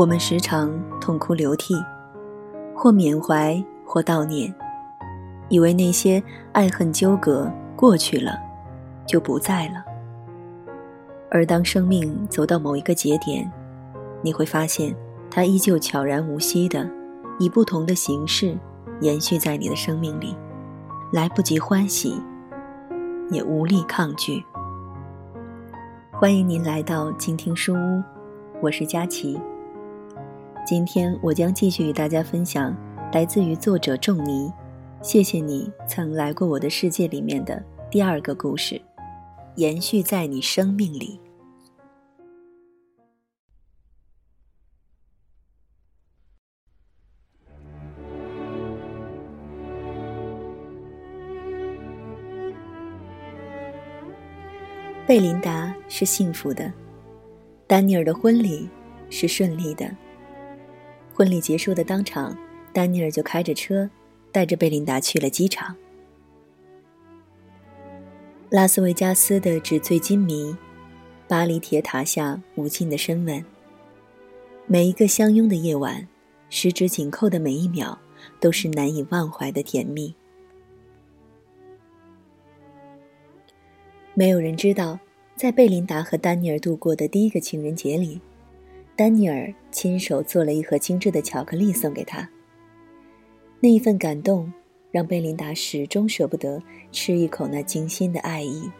我们时常痛哭流涕，或缅怀，或悼念，以为那些爱恨纠葛过去了，就不在了。而当生命走到某一个节点，你会发现，它依旧悄然无息的，以不同的形式延续在你的生命里，来不及欢喜，也无力抗拒。欢迎您来到静听书屋，我是佳琪。今天我将继续与大家分享来自于作者仲尼，谢谢你曾来过我的世界里面的第二个故事，延续在你生命里。贝琳达是幸福的，丹尼尔的婚礼是顺利的。婚礼结束的当场，丹尼尔就开着车，带着贝琳达去了机场。拉斯维加斯的纸醉金迷，巴黎铁塔下无尽的深吻。每一个相拥的夜晚，十指紧扣的每一秒，都是难以忘怀的甜蜜。没有人知道，在贝琳达和丹尼尔度过的第一个情人节里。丹尼尔亲手做了一盒精致的巧克力送给他。那一份感动，让贝琳达始终舍不得吃一口那精心的爱意。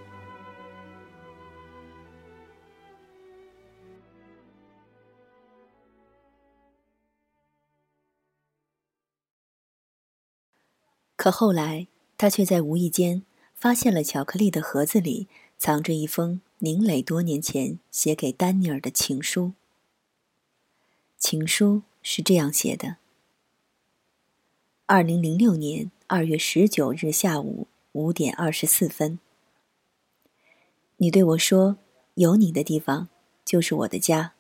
可后来，他却在无意间发现了巧克力的盒子里藏着一封宁磊多年前写给丹尼尔的情书。情书是这样写的：二零零六年二月十九日下午五点二十四分，你对我说：“有你的地方就是我的家。”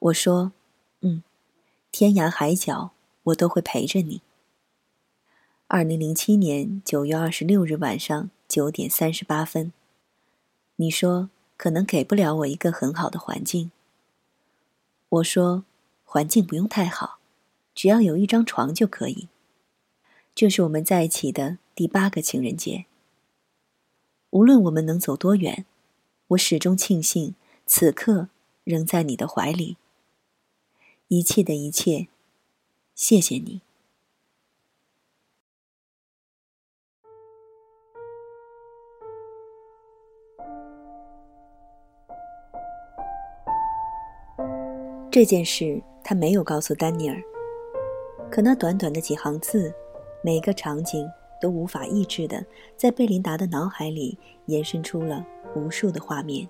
我说：“嗯，天涯海角我都会陪着你。”二零零七年九月二十六日晚上九点三十八分，你说：“可能给不了我一个很好的环境。”我说：“环境不用太好，只要有一张床就可以。”这是我们在一起的第八个情人节。无论我们能走多远，我始终庆幸此刻仍在你的怀里。一切的一切，谢谢你。这件事他没有告诉丹尼尔，可那短短的几行字，每个场景都无法抑制的在贝琳达的脑海里延伸出了无数的画面。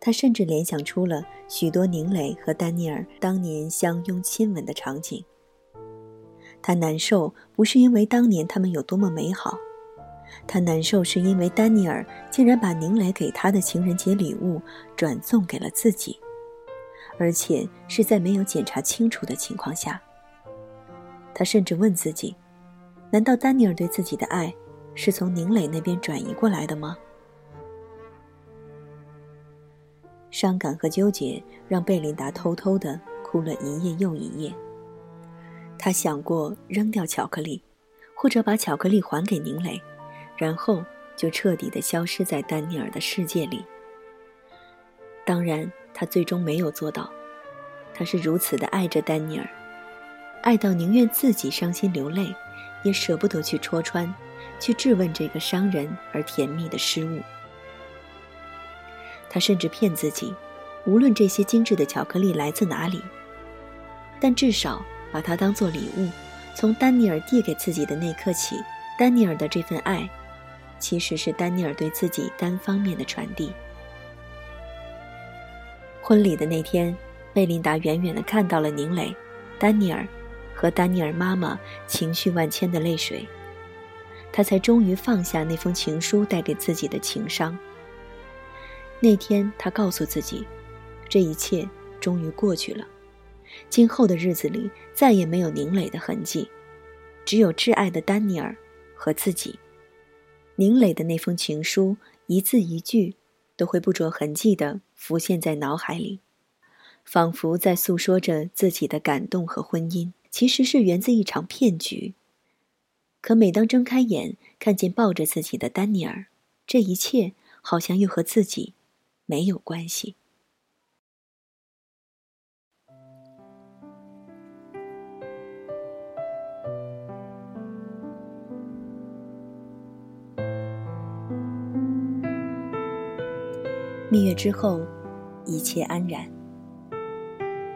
他甚至联想出了许多宁磊和丹尼尔当年相拥亲吻的场景。他难受，不是因为当年他们有多么美好。他难受，是因为丹尼尔竟然把宁磊给他的情人节礼物转送给了自己，而且是在没有检查清楚的情况下。他甚至问自己：难道丹尼尔对自己的爱是从宁磊那边转移过来的吗？伤感和纠结让贝琳达偷偷的哭了一夜又一夜。他想过扔掉巧克力，或者把巧克力还给宁磊。然后就彻底的消失在丹尼尔的世界里。当然，他最终没有做到。他是如此的爱着丹尼尔，爱到宁愿自己伤心流泪，也舍不得去戳穿、去质问这个伤人而甜蜜的失误。他甚至骗自己，无论这些精致的巧克力来自哪里，但至少把它当做礼物，从丹尼尔递给自己的那刻起，丹尼尔的这份爱。其实是丹尼尔对自己单方面的传递。婚礼的那天，贝琳达远远的看到了宁磊、丹尼尔和丹尼尔妈妈情绪万千的泪水，她才终于放下那封情书带给自己的情伤。那天，她告诉自己，这一切终于过去了，今后的日子里再也没有宁磊的痕迹，只有挚爱的丹尼尔和自己。宁磊的那封情书，一字一句，都会不着痕迹地浮现在脑海里，仿佛在诉说着自己的感动和婚姻，其实是源自一场骗局。可每当睁开眼，看见抱着自己的丹尼尔，这一切好像又和自己没有关系。蜜月之后，一切安然。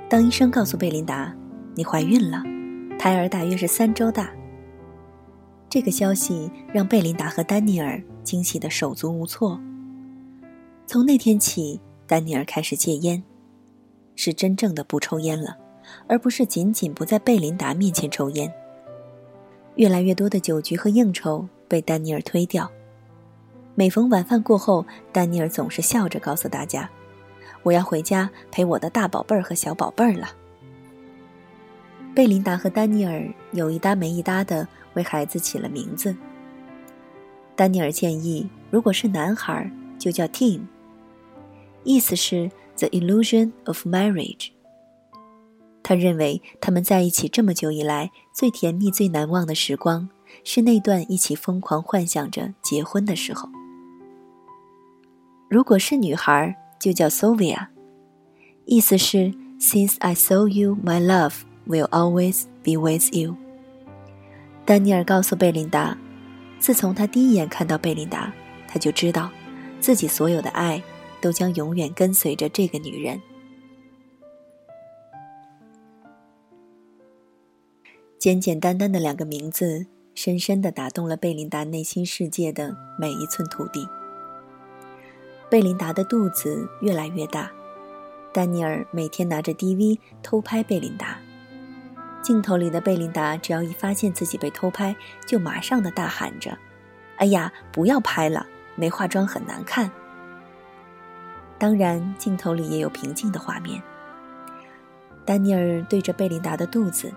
当医生告诉贝琳达：“你怀孕了，胎儿大约是三周大。”这个消息让贝琳达和丹尼尔惊喜的手足无措。从那天起，丹尼尔开始戒烟，是真正的不抽烟了，而不是仅仅不在贝琳达面前抽烟。越来越多的酒局和应酬被丹尼尔推掉。每逢晚饭过后，丹尼尔总是笑着告诉大家：“我要回家陪我的大宝贝儿和小宝贝儿了。”贝琳达和丹尼尔有一搭没一搭的为孩子起了名字。丹尼尔建议，如果是男孩，就叫 Tim，意思是 The Illusion of Marriage。他认为他们在一起这么久以来最甜蜜、最难忘的时光，是那段一起疯狂幻想着结婚的时候。如果是女孩，就叫 Sylvia，意思是 Since I saw you, my love will always be with you。丹尼尔告诉贝琳达，自从他第一眼看到贝琳达，他就知道，自己所有的爱都将永远跟随着这个女人。简简单单的两个名字，深深的打动了贝琳达内心世界的每一寸土地。贝琳达的肚子越来越大，丹尼尔每天拿着 DV 偷拍贝琳达。镜头里的贝琳达只要一发现自己被偷拍，就马上的大喊着：“哎呀，不要拍了，没化妆很难看。”当然，镜头里也有平静的画面。丹尼尔对着贝琳达的肚子，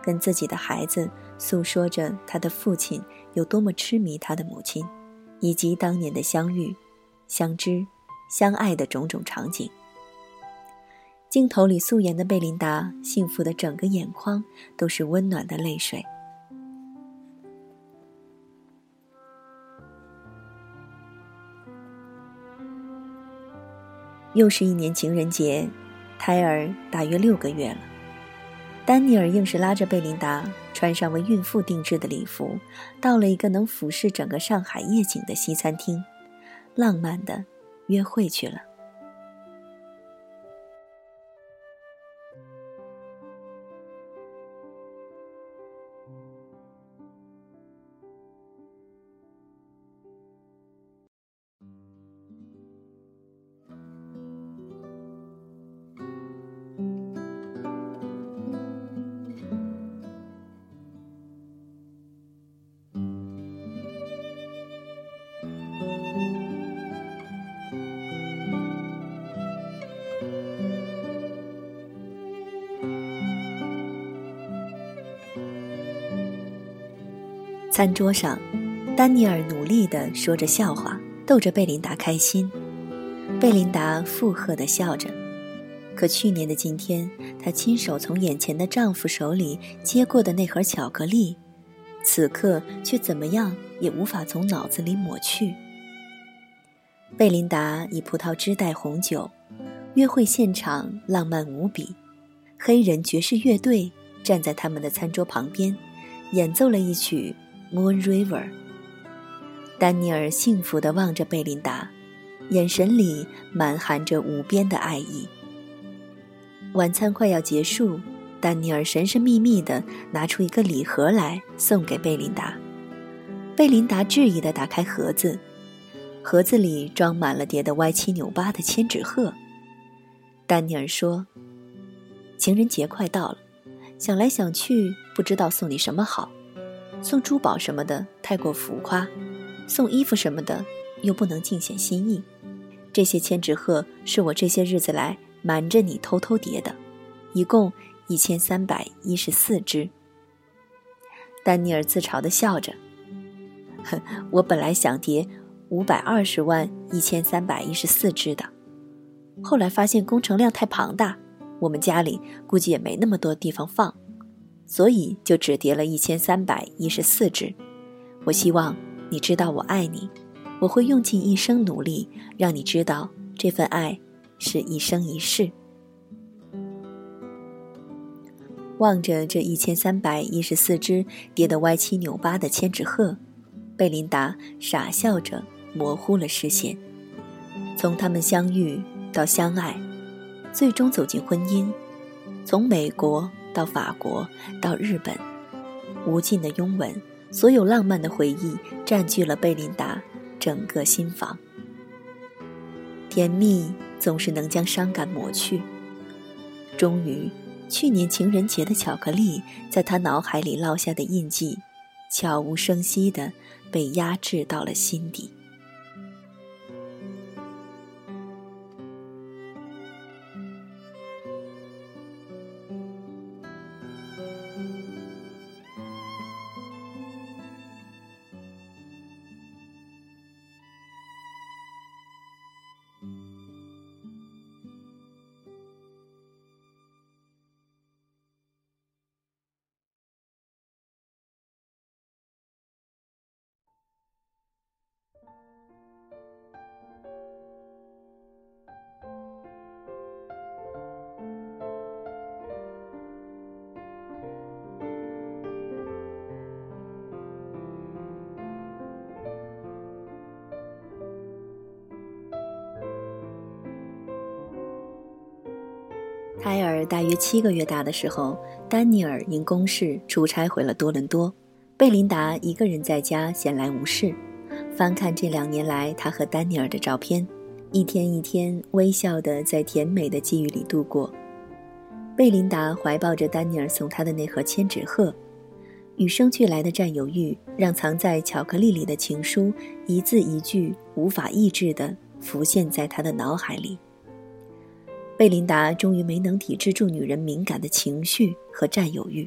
跟自己的孩子诉说着他的父亲有多么痴迷他的母亲，以及当年的相遇。相知、相爱的种种场景。镜头里素颜的贝琳达，幸福的整个眼眶都是温暖的泪水。又是一年情人节，胎儿大约六个月了。丹尼尔硬是拉着贝琳达穿上为孕妇定制的礼服，到了一个能俯视整个上海夜景的西餐厅。浪漫的约会去了。餐桌上，丹尼尔努力地说着笑话，逗着贝琳达开心。贝琳达附和地笑着。可去年的今天，她亲手从眼前的丈夫手里接过的那盒巧克力，此刻却怎么样也无法从脑子里抹去。贝琳达以葡萄汁代红酒，约会现场浪漫无比。黑人爵士乐队站在他们的餐桌旁边，演奏了一曲。Moon River。丹尼尔幸福地望着贝琳达，眼神里满含着无边的爱意。晚餐快要结束，丹尼尔神神秘秘地拿出一个礼盒来送给贝琳达。贝琳达质疑地打开盒子，盒子里装满了叠得歪七扭八的千纸鹤。丹尼尔说：“情人节快到了，想来想去，不知道送你什么好。”送珠宝什么的太过浮夸，送衣服什么的又不能尽显心意。这些千纸鹤是我这些日子来瞒着你偷偷叠的，一共一千三百一十四只。丹尼尔自嘲地笑着：“哼，我本来想叠五百二十万一千三百一十四只的。后来发现工程量太庞大，我们家里估计也没那么多地方放，所以就只叠了一千三百一十四只。我希望你知道我爱你，我会用尽一生努力让你知道这份爱是一生一世。望着这一千三百一十四只叠得歪七扭八的千纸鹤，贝琳达傻笑着模糊了视线。从他们相遇到相爱，最终走进婚姻，从美国到法国到日本，无尽的拥吻，所有浪漫的回忆占据了贝琳达整个心房。甜蜜总是能将伤感抹去，终于。去年情人节的巧克力，在他脑海里烙下的印记，悄无声息地被压制到了心底。埃尔大约七个月大的时候，丹尼尔因公事出差回了多伦多，贝琳达一个人在家闲来无事，翻看这两年来他和丹尼尔的照片，一天一天微笑的在甜美的际遇里度过。贝琳达怀抱着丹尼尔送她的那盒千纸鹤，与生俱来的占有欲让藏在巧克力里的情书一字一句无法抑制的浮现在他的脑海里。贝琳达终于没能抵制住女人敏感的情绪和占有欲，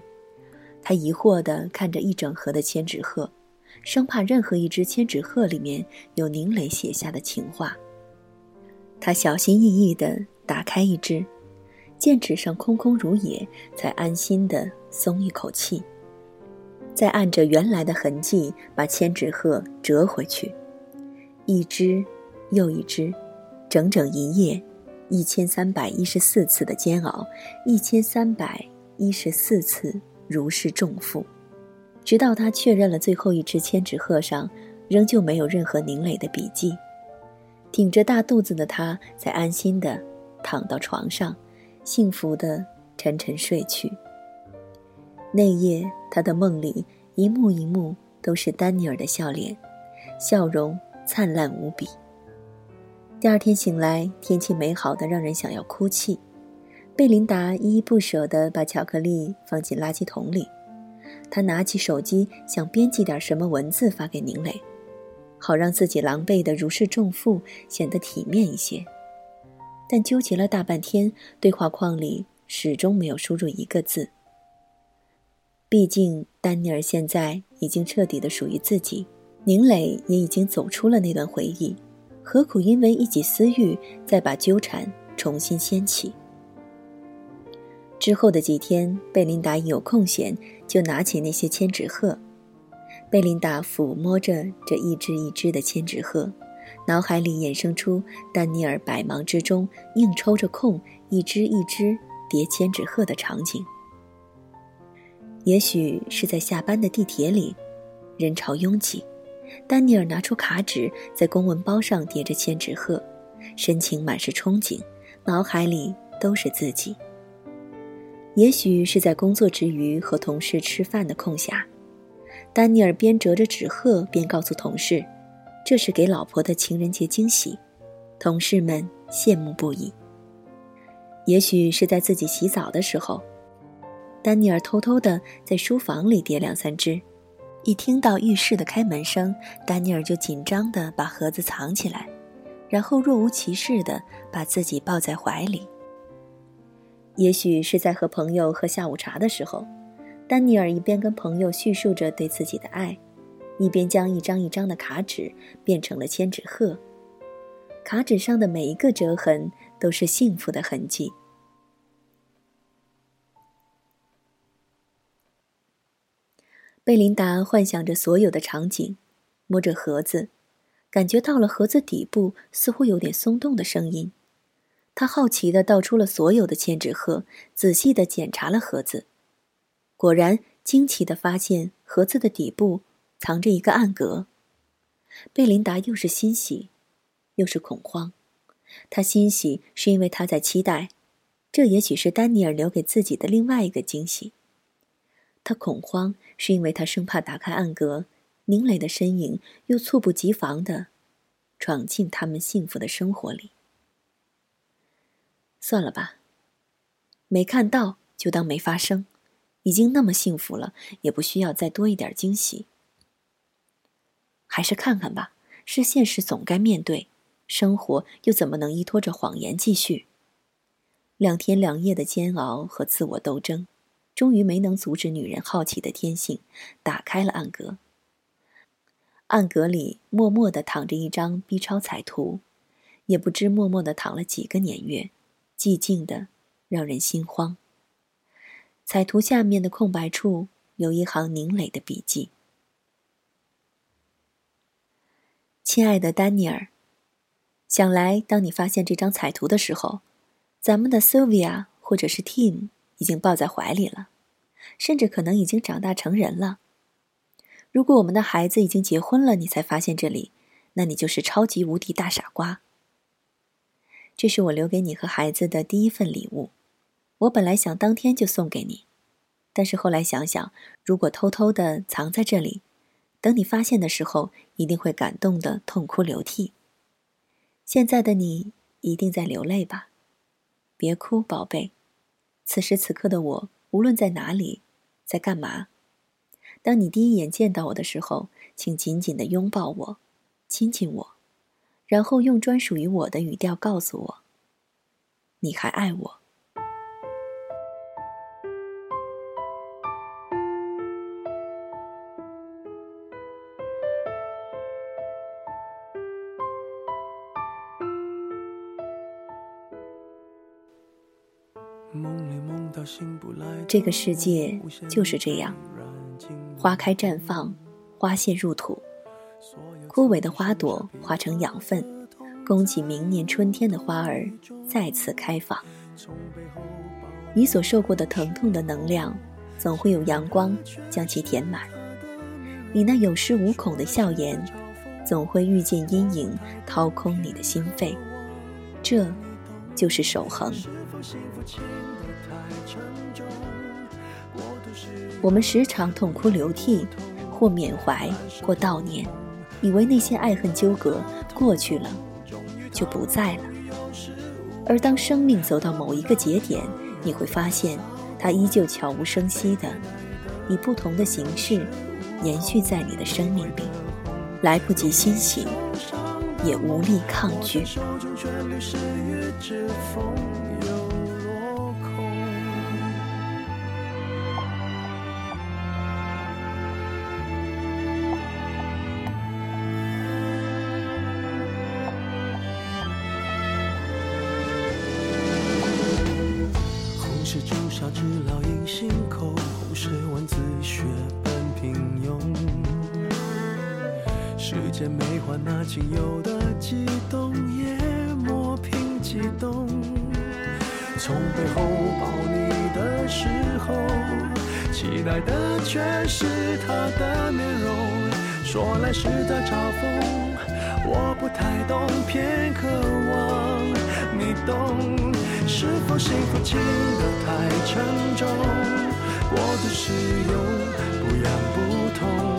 她疑惑地看着一整盒的千纸鹤，生怕任何一只千纸鹤里面有宁磊写下的情话。她小心翼翼地打开一只，见纸上空空如也，才安心地松一口气。再按着原来的痕迹把千纸鹤折回去，一只又一只，整整一夜。一千三百一十四次的煎熬，一千三百一十四次如释重负，直到他确认了最后一只千纸鹤上仍旧没有任何凝磊的笔记，挺着大肚子的他才安心的躺到床上，幸福的沉沉睡去。那夜，他的梦里一幕一幕都是丹尼尔的笑脸，笑容灿烂无比。第二天醒来，天气美好的让人想要哭泣。贝琳达依依不舍地把巧克力放进垃圾桶里。她拿起手机，想编辑点什么文字发给宁磊，好让自己狼狈的如释重负，显得体面一些。但纠结了大半天，对话框里始终没有输入一个字。毕竟丹尼尔现在已经彻底的属于自己，宁磊也已经走出了那段回忆。何苦因为一己私欲，再把纠缠重新掀起？之后的几天，贝琳达有空闲，就拿起那些千纸鹤。贝琳达抚摸着这一只一只的千纸鹤，脑海里衍生出丹尼尔百忙之中硬抽着空，一只一只叠千纸鹤的场景。也许是在下班的地铁里，人潮拥挤。丹尼尔拿出卡纸，在公文包上叠着千纸鹤，神情满是憧憬，脑海里都是自己。也许是在工作之余和同事吃饭的空暇，丹尼尔边折着纸鹤边告诉同事：“这是给老婆的情人节惊喜。”同事们羡慕不已。也许是在自己洗澡的时候，丹尼尔偷偷的在书房里叠两三只。一听到浴室的开门声，丹尼尔就紧张地把盒子藏起来，然后若无其事地把自己抱在怀里。也许是在和朋友喝下午茶的时候，丹尼尔一边跟朋友叙述着对自己的爱，一边将一张一张的卡纸变成了千纸鹤。卡纸上的每一个折痕都是幸福的痕迹。贝琳达幻想着所有的场景，摸着盒子，感觉到了盒子底部似乎有点松动的声音。他好奇地倒出了所有的千纸鹤，仔细地检查了盒子，果然惊奇地发现盒子的底部藏着一个暗格。贝琳达又是欣喜，又是恐慌。他欣喜是因为他在期待，这也许是丹尼尔留给自己的另外一个惊喜。他恐慌是因为他生怕打开暗格，宁磊的身影又猝不及防的闯进他们幸福的生活里。算了吧，没看到就当没发生，已经那么幸福了，也不需要再多一点惊喜。还是看看吧，是现实总该面对，生活又怎么能依托着谎言继续？两天两夜的煎熬和自我斗争，终于没能阻止女人好奇的天性，打开了暗格。暗格里默默地躺着一张 B 超彩图，也不知默默地躺了几个年月。寂静的，让人心慌。彩图下面的空白处有一行凝磊的笔记：“亲爱的丹尼尔，想来当你发现这张彩图的时候，咱们的 Sylvia 或者是 Tim 已经抱在怀里了，甚至可能已经长大成人了。如果我们的孩子已经结婚了，你才发现这里，那你就是超级无敌大傻瓜。”这是我留给你和孩子的第一份礼物，我本来想当天就送给你，但是后来想想，如果偷偷的藏在这里，等你发现的时候，一定会感动的痛哭流涕。现在的你一定在流泪吧？别哭，宝贝。此时此刻的我，无论在哪里，在干嘛，当你第一眼见到我的时候，请紧紧的拥抱我，亲亲我。然后用专属于我的语调告诉我：“你还爱我。”这个世界就是这样，花开绽放，花谢入土。枯萎的花朵化成养分，供给明年春天的花儿再次开放。你所受过的疼痛的能量，总会有阳光将其填满。你那有恃无恐的笑颜，总会遇见阴影掏空你的心肺。这，就是守恒。我们时常痛哭流涕，或缅怀，或悼念。以为那些爱恨纠葛过去了，就不在了。而当生命走到某一个节点，你会发现，它依旧悄无声息的，以不同的形式，延续在你的生命里。来不及欣喜，也无力抗拒。那仅有的激动也磨平激动，从背后抱你的时候，期待的却是他的面容。说来是在嘲讽，我不太懂，偏渴望你懂。是否幸福轻得太沉重，过度使用不痒不痛，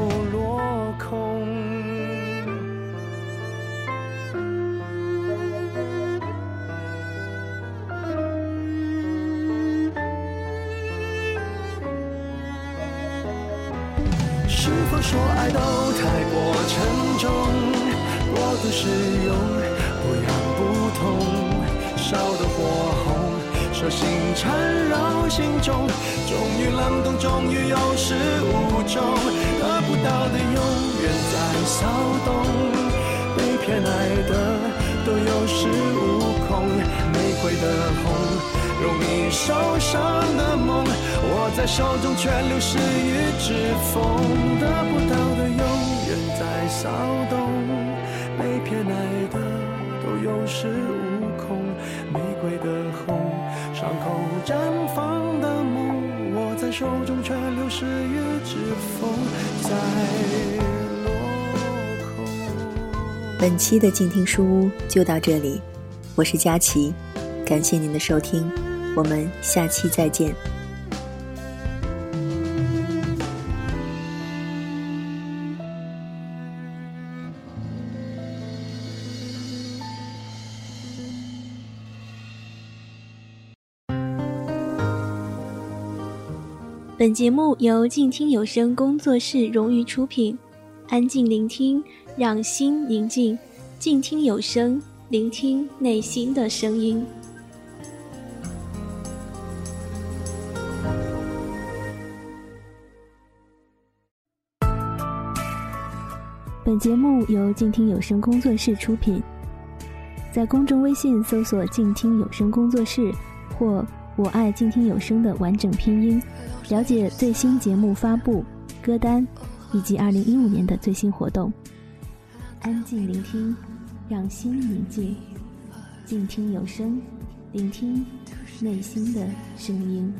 爱都太过沉重，过度使用不痒不痛，烧得火红，手心缠绕心中，终于冷冻，终于有始无终，得不到的永远在骚动，被偏爱的都有恃无恐，玫瑰的红。容易受伤的梦，握在手中却流失于指缝，得不到的永远在骚动，被偏爱的都有恃无恐。玫瑰的红，伤口绽放的梦，握在手中却流失于指缝，在落空。本期的静听书屋就到这里，我是佳琪，感谢您的收听。我们下期再见。本节目由静听有声工作室荣誉出品，安静聆听，让心宁静。静听有声，聆听内心的声音。本节目由静听有声工作室出品，在公众微信搜索“静听有声工作室”或“我爱静听有声”的完整拼音，了解最新节目发布、歌单以及二零一五年的最新活动。安静聆听，让心宁静，静听有声，聆听内心的声音。